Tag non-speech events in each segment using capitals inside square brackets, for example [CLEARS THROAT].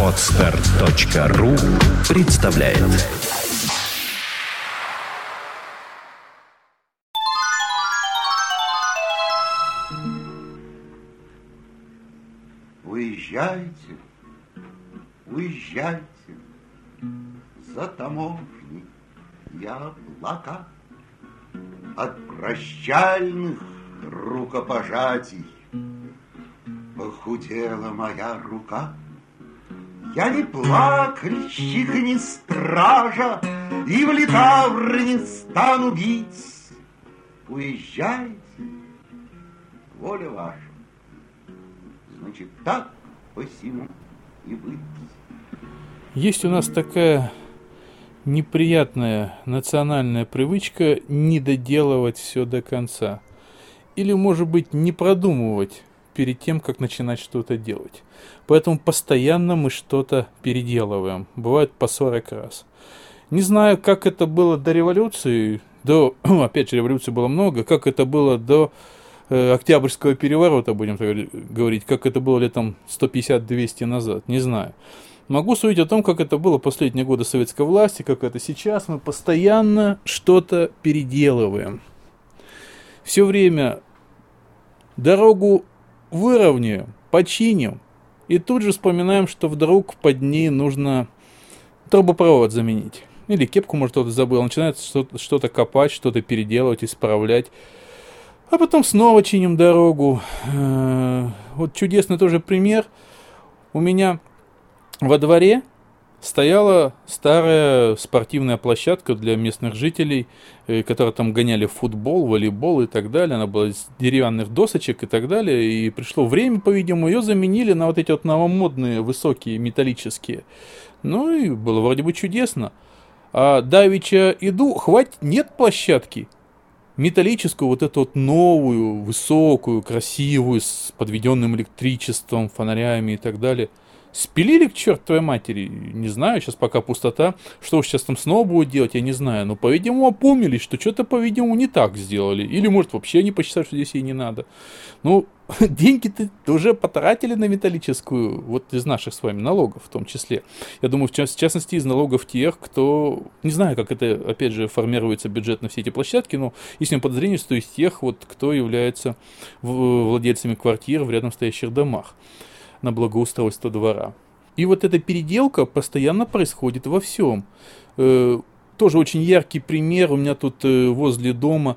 Отстар.ру представляет. Уезжайте, уезжайте за таможней яблока. От прощальных рукопожатий похудела моя рука. Я не плакальщик, не стража, И в литавр не стану бить. Уезжайте, воля ваша. Значит, так посему и быть. Есть у нас такая неприятная национальная привычка не доделывать все до конца. Или, может быть, не продумывать перед тем, как начинать что-то делать. Поэтому постоянно мы что-то переделываем. Бывает по 40 раз. Не знаю, как это было до революции, до, [CLEARS THROAT] опять же, революции было много, как это было до э, Октябрьского переворота, будем говорить, как это было летом 150-200 назад, не знаю. Могу судить о том, как это было последние годы советской власти, как это сейчас. Мы постоянно что-то переделываем. Все время дорогу выровняем, починим, и тут же вспоминаем, что вдруг под ней нужно трубопровод заменить. Или кепку, может, кто-то забыл. Начинает что-то копать, что-то переделывать, исправлять. А потом снова чиним дорогу. Э, вот чудесный тоже пример. У меня во дворе стояла старая спортивная площадка для местных жителей, э, которые там гоняли футбол, волейбол и так далее. Она была из деревянных досочек и так далее. И пришло время, по-видимому, ее заменили на вот эти вот новомодные, высокие, металлические. Ну и было вроде бы чудесно. А давеча иду, хватит, нет площадки. Металлическую, вот эту вот новую, высокую, красивую, с подведенным электричеством, фонарями и так далее – Спилили к чертовой матери, не знаю, сейчас пока пустота. Что уж сейчас там снова будут делать, я не знаю. Но, по-видимому, опомнились, что что-то, по-видимому, не так сделали. Или, может, вообще они посчитали, что здесь ей не надо. Ну, [LAUGHS] деньги-то уже потратили на металлическую, вот из наших с вами налогов в том числе. Я думаю, в, частности, из налогов тех, кто... Не знаю, как это, опять же, формируется бюджет на все эти площадки, но если подозрение, что из тех, вот, кто является владельцами квартир в рядом стоящих домах на благоустройство двора. И вот эта переделка постоянно происходит во всем. Э, тоже очень яркий пример. У меня тут э, возле дома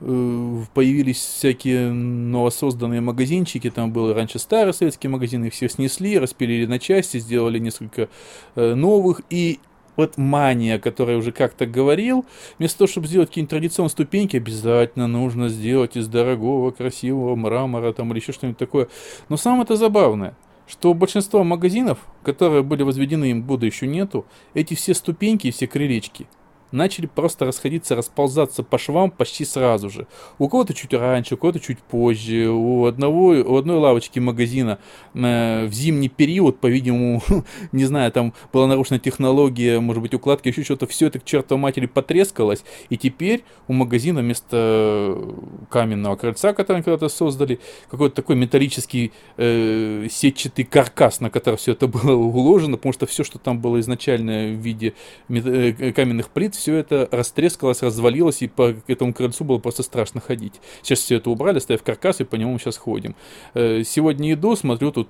э, появились всякие новосозданные магазинчики. Там был раньше старый советский магазин, их все снесли, распилили на части, сделали несколько новых. И вот мания, о которой я уже как-то говорил, вместо того, чтобы сделать какие-нибудь традиционные ступеньки, обязательно нужно сделать из дорогого, красивого мрамора там или еще что-нибудь такое. Но самое это забавное – что большинство магазинов, которые были возведены им года еще нету, эти все ступеньки и все крылечки начали просто расходиться, расползаться по швам почти сразу же. У кого-то чуть раньше, у кого-то чуть позже. У, одного, у одной лавочки магазина э, в зимний период, по-видимому, [LAUGHS] не знаю, там была нарушена технология, может быть, укладка, еще что-то. Все это к чертовой матери потрескалось. И теперь у магазина вместо каменного крыльца, который когда-то создали, какой-то такой металлический э, сетчатый каркас, на который все это было уложено, потому что все, что там было изначально в виде э, каменных плит, все это растрескалось, развалилось, и по этому крыльцу было просто страшно ходить. Сейчас все это убрали, ставив каркас, и по нему сейчас ходим. Э, сегодня иду, смотрю, тут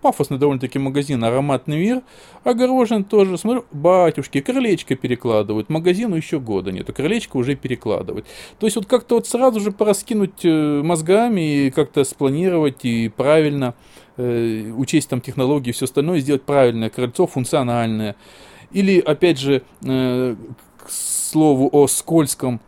пафосный довольно-таки магазин «Ароматный мир», огорожен тоже, смотрю, батюшки, крылечко перекладывают, магазину еще года нету, крылечко уже перекладывают. То есть вот как-то вот сразу же пораскинуть э, мозгами и как-то спланировать и правильно э, учесть там технологии и все остальное, сделать правильное крыльцо, функциональное. Или, опять же, слову о скользком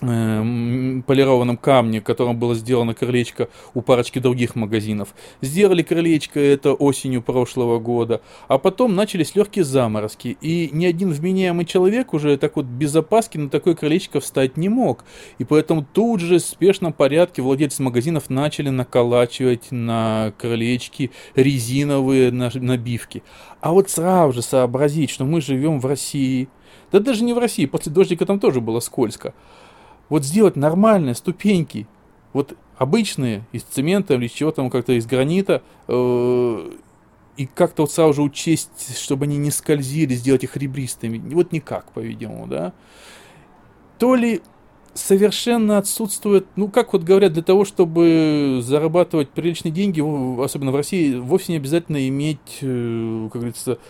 полированном камне, которым было сделано крылечко у парочки других магазинов. Сделали крылечко это осенью прошлого года, а потом начались легкие заморозки, и ни один вменяемый человек уже так вот без опаски на такое крылечко встать не мог. И поэтому тут же в спешном порядке владельцы магазинов начали наколачивать на крылечки резиновые набивки. А вот сразу же сообразить, что мы живем в России – да даже не в России, после дождика там тоже было скользко. Вот сделать нормальные ступеньки, вот обычные, из цемента или чего там, как-то из гранита, э, и как-то вот сразу же учесть, чтобы они не скользили, сделать их ребристыми. Вот никак, по-видимому, да. То ли совершенно отсутствует, ну, как вот говорят, для того, чтобы зарабатывать приличные деньги, особенно в России, вовсе не обязательно иметь, э, как говорится,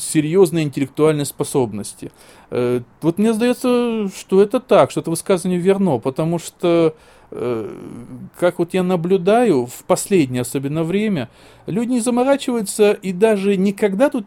серьезные интеллектуальные способности. Э, вот мне сдается, что это так, что это высказывание верно, потому что э, как вот я наблюдаю в последнее особенно время, люди не заморачиваются и даже никогда тут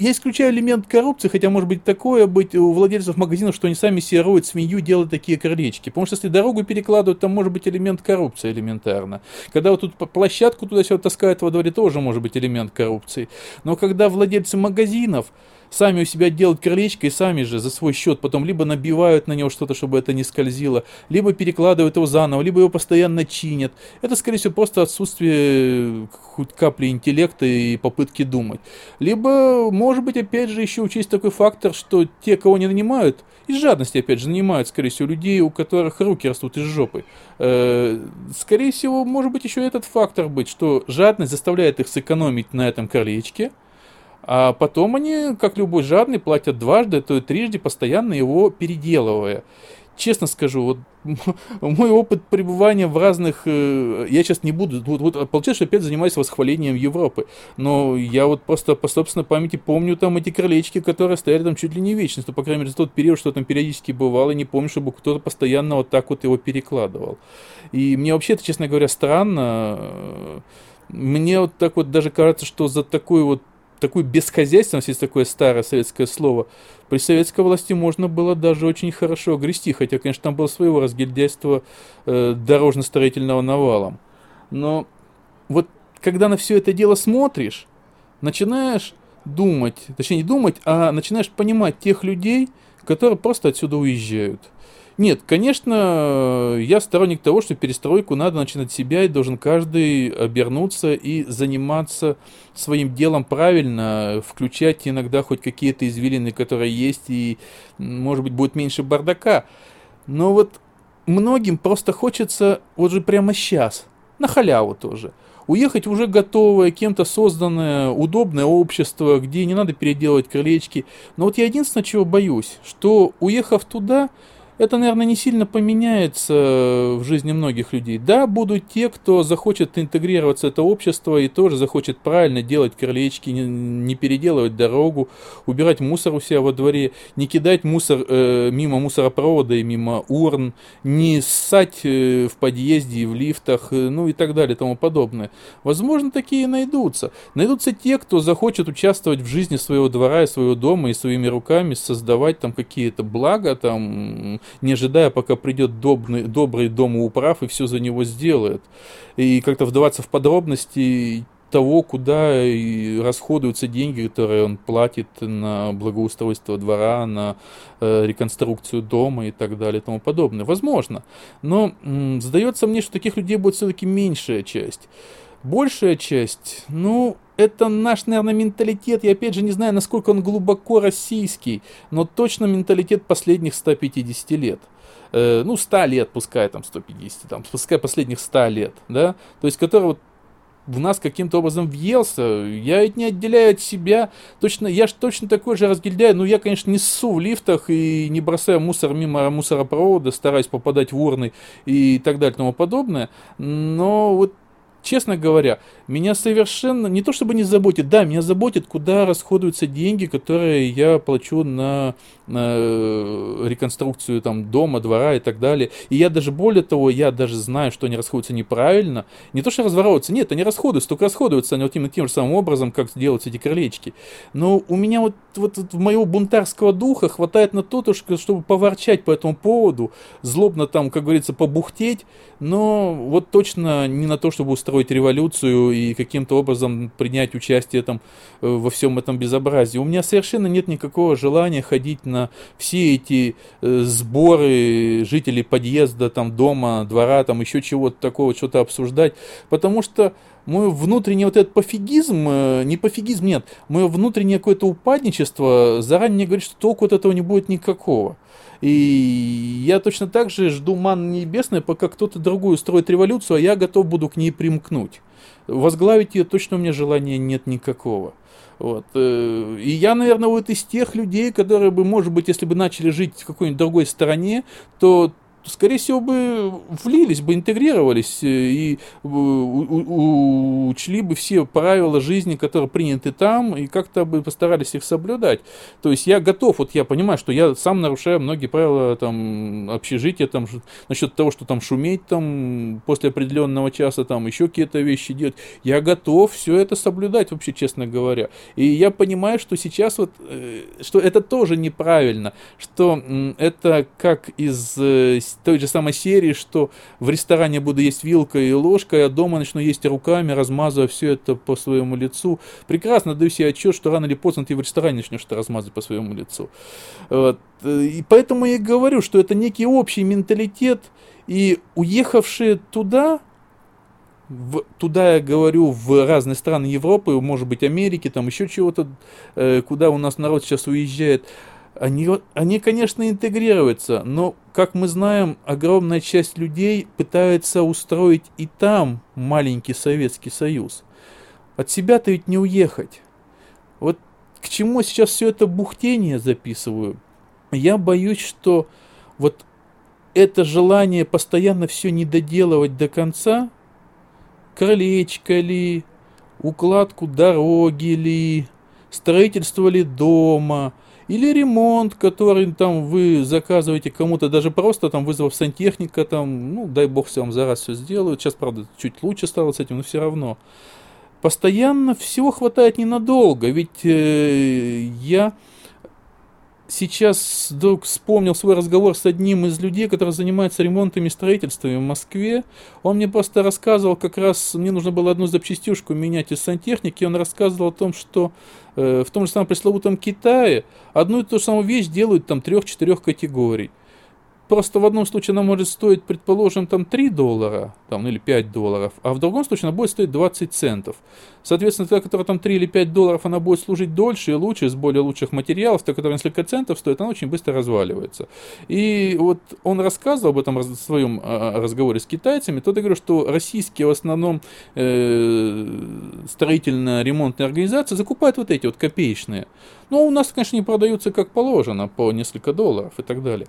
я исключаю элемент коррупции, хотя может быть такое быть у владельцев магазинов, что они сами себе роют свинью, делают такие крылечки. Потому что если дорогу перекладывают, там может быть элемент коррупции элементарно. Когда вот тут площадку туда-сюда таскают во дворе, тоже может быть элемент коррупции. Но когда владельцы магазинов сами у себя делают крылечко и сами же за свой счет потом либо набивают на него что-то, чтобы это не скользило, либо перекладывают его заново, либо его постоянно чинят. Это, скорее всего, просто отсутствие хоть капли интеллекта и попытки думать. Либо, может быть, опять же, еще учесть такой фактор, что те, кого не нанимают, из жадности, опять же, нанимают, скорее всего, людей, у которых руки растут из жопы. Э, скорее всего, может быть, еще этот фактор быть, что жадность заставляет их сэкономить на этом крылечке, а потом они, как любой жадный, платят дважды, то и трижды, постоянно его переделывая. Честно скажу, вот [LAUGHS] мой опыт пребывания в разных... Э, я сейчас не буду... Вот, вот получается, опять занимаюсь восхвалением Европы. Но я вот просто по собственной памяти помню там эти крылечки, которые стояли там чуть ли не вечность. Ну, по крайней мере, за тот период, что там периодически бывало, не помню, чтобы кто-то постоянно вот так вот его перекладывал. И мне вообще это, честно говоря, странно. Мне вот так вот даже кажется, что за такую вот такую бесхозяйственность, есть такое старое советское слово, при советской власти можно было даже очень хорошо грести, хотя, конечно, там было своего разгильдяйства э, дорожно-строительного навалом. Но вот когда на все это дело смотришь, начинаешь думать, точнее не думать, а начинаешь понимать тех людей, которые просто отсюда уезжают. Нет, конечно, я сторонник того, что перестройку надо начинать с себя, и должен каждый обернуться и заниматься своим делом правильно, включать иногда хоть какие-то извилины, которые есть, и, может быть, будет меньше бардака. Но вот многим просто хочется вот же прямо сейчас, на халяву тоже, уехать уже готовое, кем-то созданное, удобное общество, где не надо переделывать крылечки. Но вот я единственное, чего боюсь, что уехав туда, это, наверное, не сильно поменяется в жизни многих людей. Да, будут те, кто захочет интегрироваться в это общество и тоже захочет правильно делать крылечки, не, переделывать дорогу, убирать мусор у себя во дворе, не кидать мусор э, мимо мусоропровода и мимо урн, не ссать э, в подъезде и в лифтах, э, ну и так далее и тому подобное. Возможно, такие найдутся. Найдутся те, кто захочет участвовать в жизни своего двора и своего дома и своими руками создавать там какие-то блага, там не ожидая, пока придет добрый, добрый домоуправ и все за него сделает. И как-то вдаваться в подробности того, куда и расходуются деньги, которые он платит на благоустройство двора, на э, реконструкцию дома и так далее и тому подобное. Возможно. Но м, сдается мне, что таких людей будет все-таки меньшая часть. Большая часть, ну, это наш, наверное, менталитет. Я опять же не знаю, насколько он глубоко российский, но точно менталитет последних 150 лет. Э, ну, 100 лет, пускай там 150, там, пускай последних 100 лет, да, то есть, который вот в нас каким-то образом въелся. Я ведь не отделяю от себя. Точно, я же точно такой же разгильдяй. Ну, я, конечно, не ссу в лифтах и не бросаю мусор мимо мусоропровода, стараюсь попадать в урны и так далее и тому подобное. Но вот честно говоря, меня совершенно не то чтобы не заботит, да, меня заботит, куда расходуются деньги, которые я плачу на, на э, реконструкцию там дома, двора и так далее. И я даже более того, я даже знаю, что они расходуются неправильно. Не то, что разворовываются, нет, они расходуются, только расходуются они вот именно тем же самым образом, как делаются эти крылечки. Но у меня вот, вот, вот моего бунтарского духа хватает на то, чтобы поворчать по этому поводу, злобно там, как говорится, побухтеть, но вот точно не на то, чтобы устроить революцию и каким-то образом принять участие там э, во всем этом безобразии. У меня совершенно нет никакого желания ходить на все эти э, сборы жителей подъезда, там, дома, двора, там, еще чего-то такого, что-то обсуждать, потому что мой внутренний вот этот пофигизм, э, не пофигизм, нет, мое внутреннее какое-то упадничество заранее говорит, что толку от этого не будет никакого. И я точно так же жду ман небесной, пока кто-то другой устроит революцию, а я готов буду к ней примкнуть. Возглавить ее точно у меня желания нет никакого. Вот. Э, и я, наверное, вот из тех людей, которые бы, может быть, если бы начали жить в какой-нибудь другой стране, то скорее всего, бы влились бы, интегрировались э, и э, учли бы все правила жизни, которые приняты там, и как-то бы постарались их соблюдать. То есть я готов, вот я понимаю, что я сам нарушаю многие правила там общежития, там, насчет того, что там шуметь там после определенного часа, там еще какие-то вещи делать. Я готов все это соблюдать, вообще, честно говоря. И я понимаю, что сейчас вот, э, что это тоже неправильно, что это как из той же самой серии, что в ресторане буду есть вилкой и ложкой, а дома начну есть руками, размазывая все это по своему лицу. Прекрасно даю себе отчет, что рано или поздно ты в ресторане начнешь это размазывать по своему лицу. Вот. И поэтому я и говорю, что это некий общий менталитет, и уехавшие туда, в, туда я говорю, в разные страны Европы, может быть, Америки, там еще чего-то, э, куда у нас народ сейчас уезжает, они, они, конечно, интегрируются, но, как мы знаем, огромная часть людей пытается устроить и там маленький Советский Союз. От себя-то ведь не уехать. Вот к чему сейчас все это бухтение записываю? Я боюсь, что вот это желание постоянно все не доделывать до конца, крылечко ли, укладку дороги ли, строительство ли дома – или ремонт, который там вы заказываете кому-то, даже просто там вызвав сантехника, там, ну, дай бог все вам за раз все сделают. Сейчас, правда, чуть лучше стало с этим, но все равно. Постоянно всего хватает ненадолго, ведь э, я сейчас вдруг вспомнил свой разговор с одним из людей, который занимается ремонтами и строительствами в Москве. Он мне просто рассказывал, как раз мне нужно было одну запчастюшку менять из сантехники, он рассказывал о том, что э, в том же самом пресловутом Китае одну и ту же самую вещь делают там трех-четырех категорий. Просто в одном случае она может стоить, предположим, там 3 доллара, там, или 5 долларов, а в другом случае она будет стоить 20 центов. Соответственно, та, которая там 3 или 5 долларов, она будет служить дольше и лучше, с более лучших материалов, та, которая несколько центов стоит, она очень быстро разваливается. И вот он рассказывал об этом в своем а, разговоре с китайцами, тот и говорил, что российские в основном э, строительно-ремонтные организации закупают вот эти вот копеечные. Но у нас, конечно, не продаются как положено, по несколько долларов и так далее.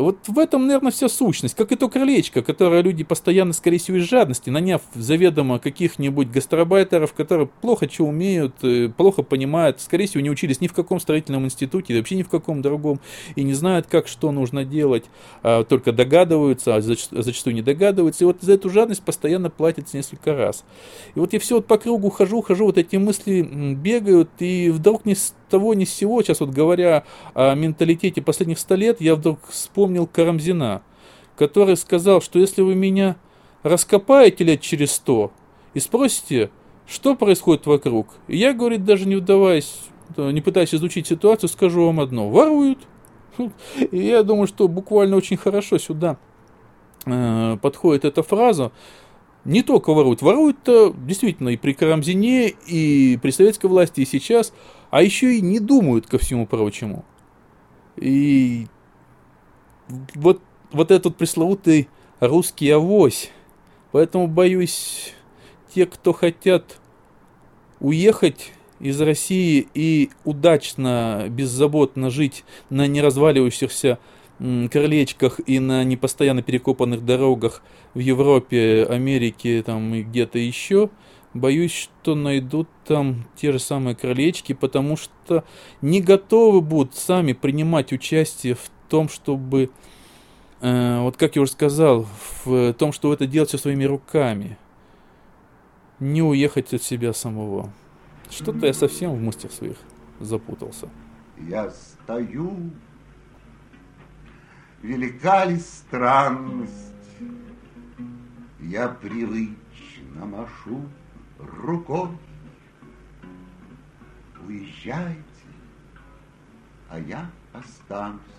Вот в этом, наверное, вся сущность. Как и то крылечко, которое люди постоянно, скорее всего, из жадности, наняв заведомо каких-нибудь гастробайтеров, которые плохо что умеют, э, плохо понимают, скорее всего, не учились ни в каком строительном институте, вообще ни в каком другом, и не знают, как что нужно делать, а только догадываются, а зачастую не догадываются. И вот за эту жадность постоянно платится несколько раз. И вот я все вот по кругу хожу, хожу, вот эти мысли бегают, и вдруг не того ни с сего, сейчас вот говоря о менталитете последних ста лет, я вдруг вспомнил Карамзина, который сказал, что если вы меня раскопаете лет через сто и спросите, что происходит вокруг, и я, говорит, даже не вдаваясь, не пытаясь изучить ситуацию, скажу вам одно, воруют. [LAUGHS] И я думаю, что буквально очень хорошо сюда э, подходит эта фраза, не только воруют, воруют-то действительно и при Карамзине, и при советской власти, и сейчас, а еще и не думают ко всему прочему. И вот, вот этот пресловутый русский авось. Поэтому боюсь, те, кто хотят уехать из России и удачно, беззаботно жить на неразваливающихся крылечках и на непостоянно перекопанных дорогах в Европе, Америке там, и где-то еще, боюсь, что найдут там те же самые крылечки, потому что не готовы будут сами принимать участие в том, чтобы, э, вот как я уже сказал, в том, что это делать все своими руками, не уехать от себя самого. Что-то я совсем в мыслях своих запутался. Я стою велика ли странность, Я привычно машу рукой. Уезжайте, а я останусь.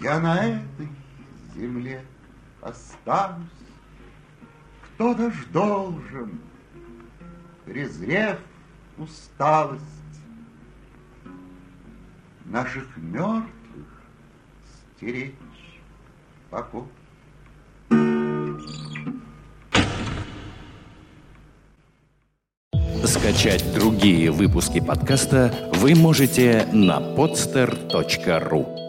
Я на этой земле останусь. кто-то ж должен, презрев усталость, наших мертвых стеречь покой. Скачать другие выпуски подкаста вы можете на podster.ru